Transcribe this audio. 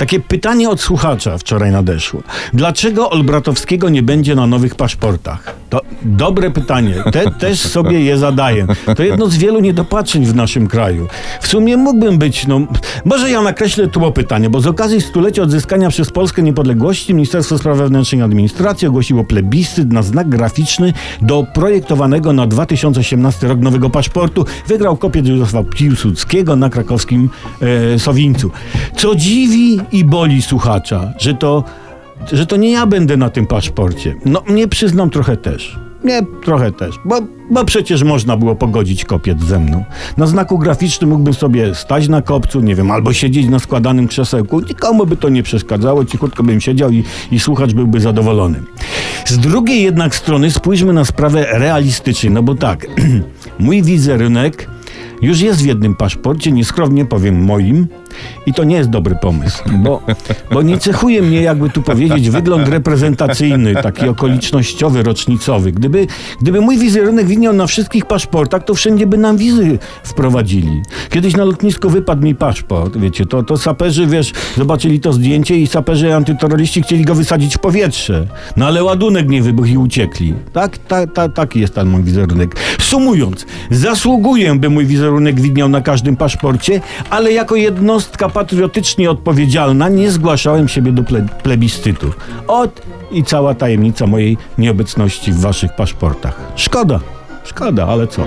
Takie pytanie od słuchacza wczoraj nadeszło. Dlaczego Olbratowskiego nie będzie na nowych paszportach? To dobre pytanie. Te, też sobie je zadaję. To jedno z wielu niedopatrzeń w naszym kraju. W sumie mógłbym być, no, może ja nakreślę tło pytanie, bo z okazji stulecia odzyskania przez Polskę niepodległości Ministerstwo Spraw Wewnętrznych i Administracji ogłosiło plebiscyt na znak graficzny do projektowanego na 2018 rok nowego paszportu. Wygrał kopiec Józefa Piłsudskiego na krakowskim e, Sowińcu. Co dziwi i boli słuchacza, że to, że to nie ja będę na tym paszporcie. No, mnie przyznam trochę też. Nie, trochę też, bo, bo przecież można było pogodzić kopiec ze mną. Na znaku graficznym mógłbym sobie stać na kopcu, nie wiem, albo siedzieć na składanym krzesełku. Nikomu by to nie przeszkadzało, cichutko bym siedział i, i słuchacz byłby zadowolony. Z drugiej jednak strony spójrzmy na sprawę realistycznie, no bo tak, mój wizerunek już jest w jednym paszporcie, nieskromnie powiem moim, i to nie jest dobry pomysł, bo, bo nie cechuje mnie, jakby tu powiedzieć, wygląd reprezentacyjny, taki okolicznościowy, rocznicowy. Gdyby, gdyby mój wizerunek widniał na wszystkich paszportach, to wszędzie by nam wizy wprowadzili. Kiedyś na lotnisku wypadł mi paszport, wiecie, to, to saperzy, wiesz, zobaczyli to zdjęcie i saperzy antyterroryści chcieli go wysadzić w powietrze. No ale ładunek nie wybuchł i uciekli. Tak, ta, ta, taki jest ten mój wizerunek. Sumując, zasługuję, by mój wizerunek widniał na każdym paszporcie, ale jako jednostka patriotycznie odpowiedzialna nie zgłaszałem siebie do ple plebiscytu. Ot i cała tajemnica mojej nieobecności w waszych paszportach. Szkoda, szkoda, ale co?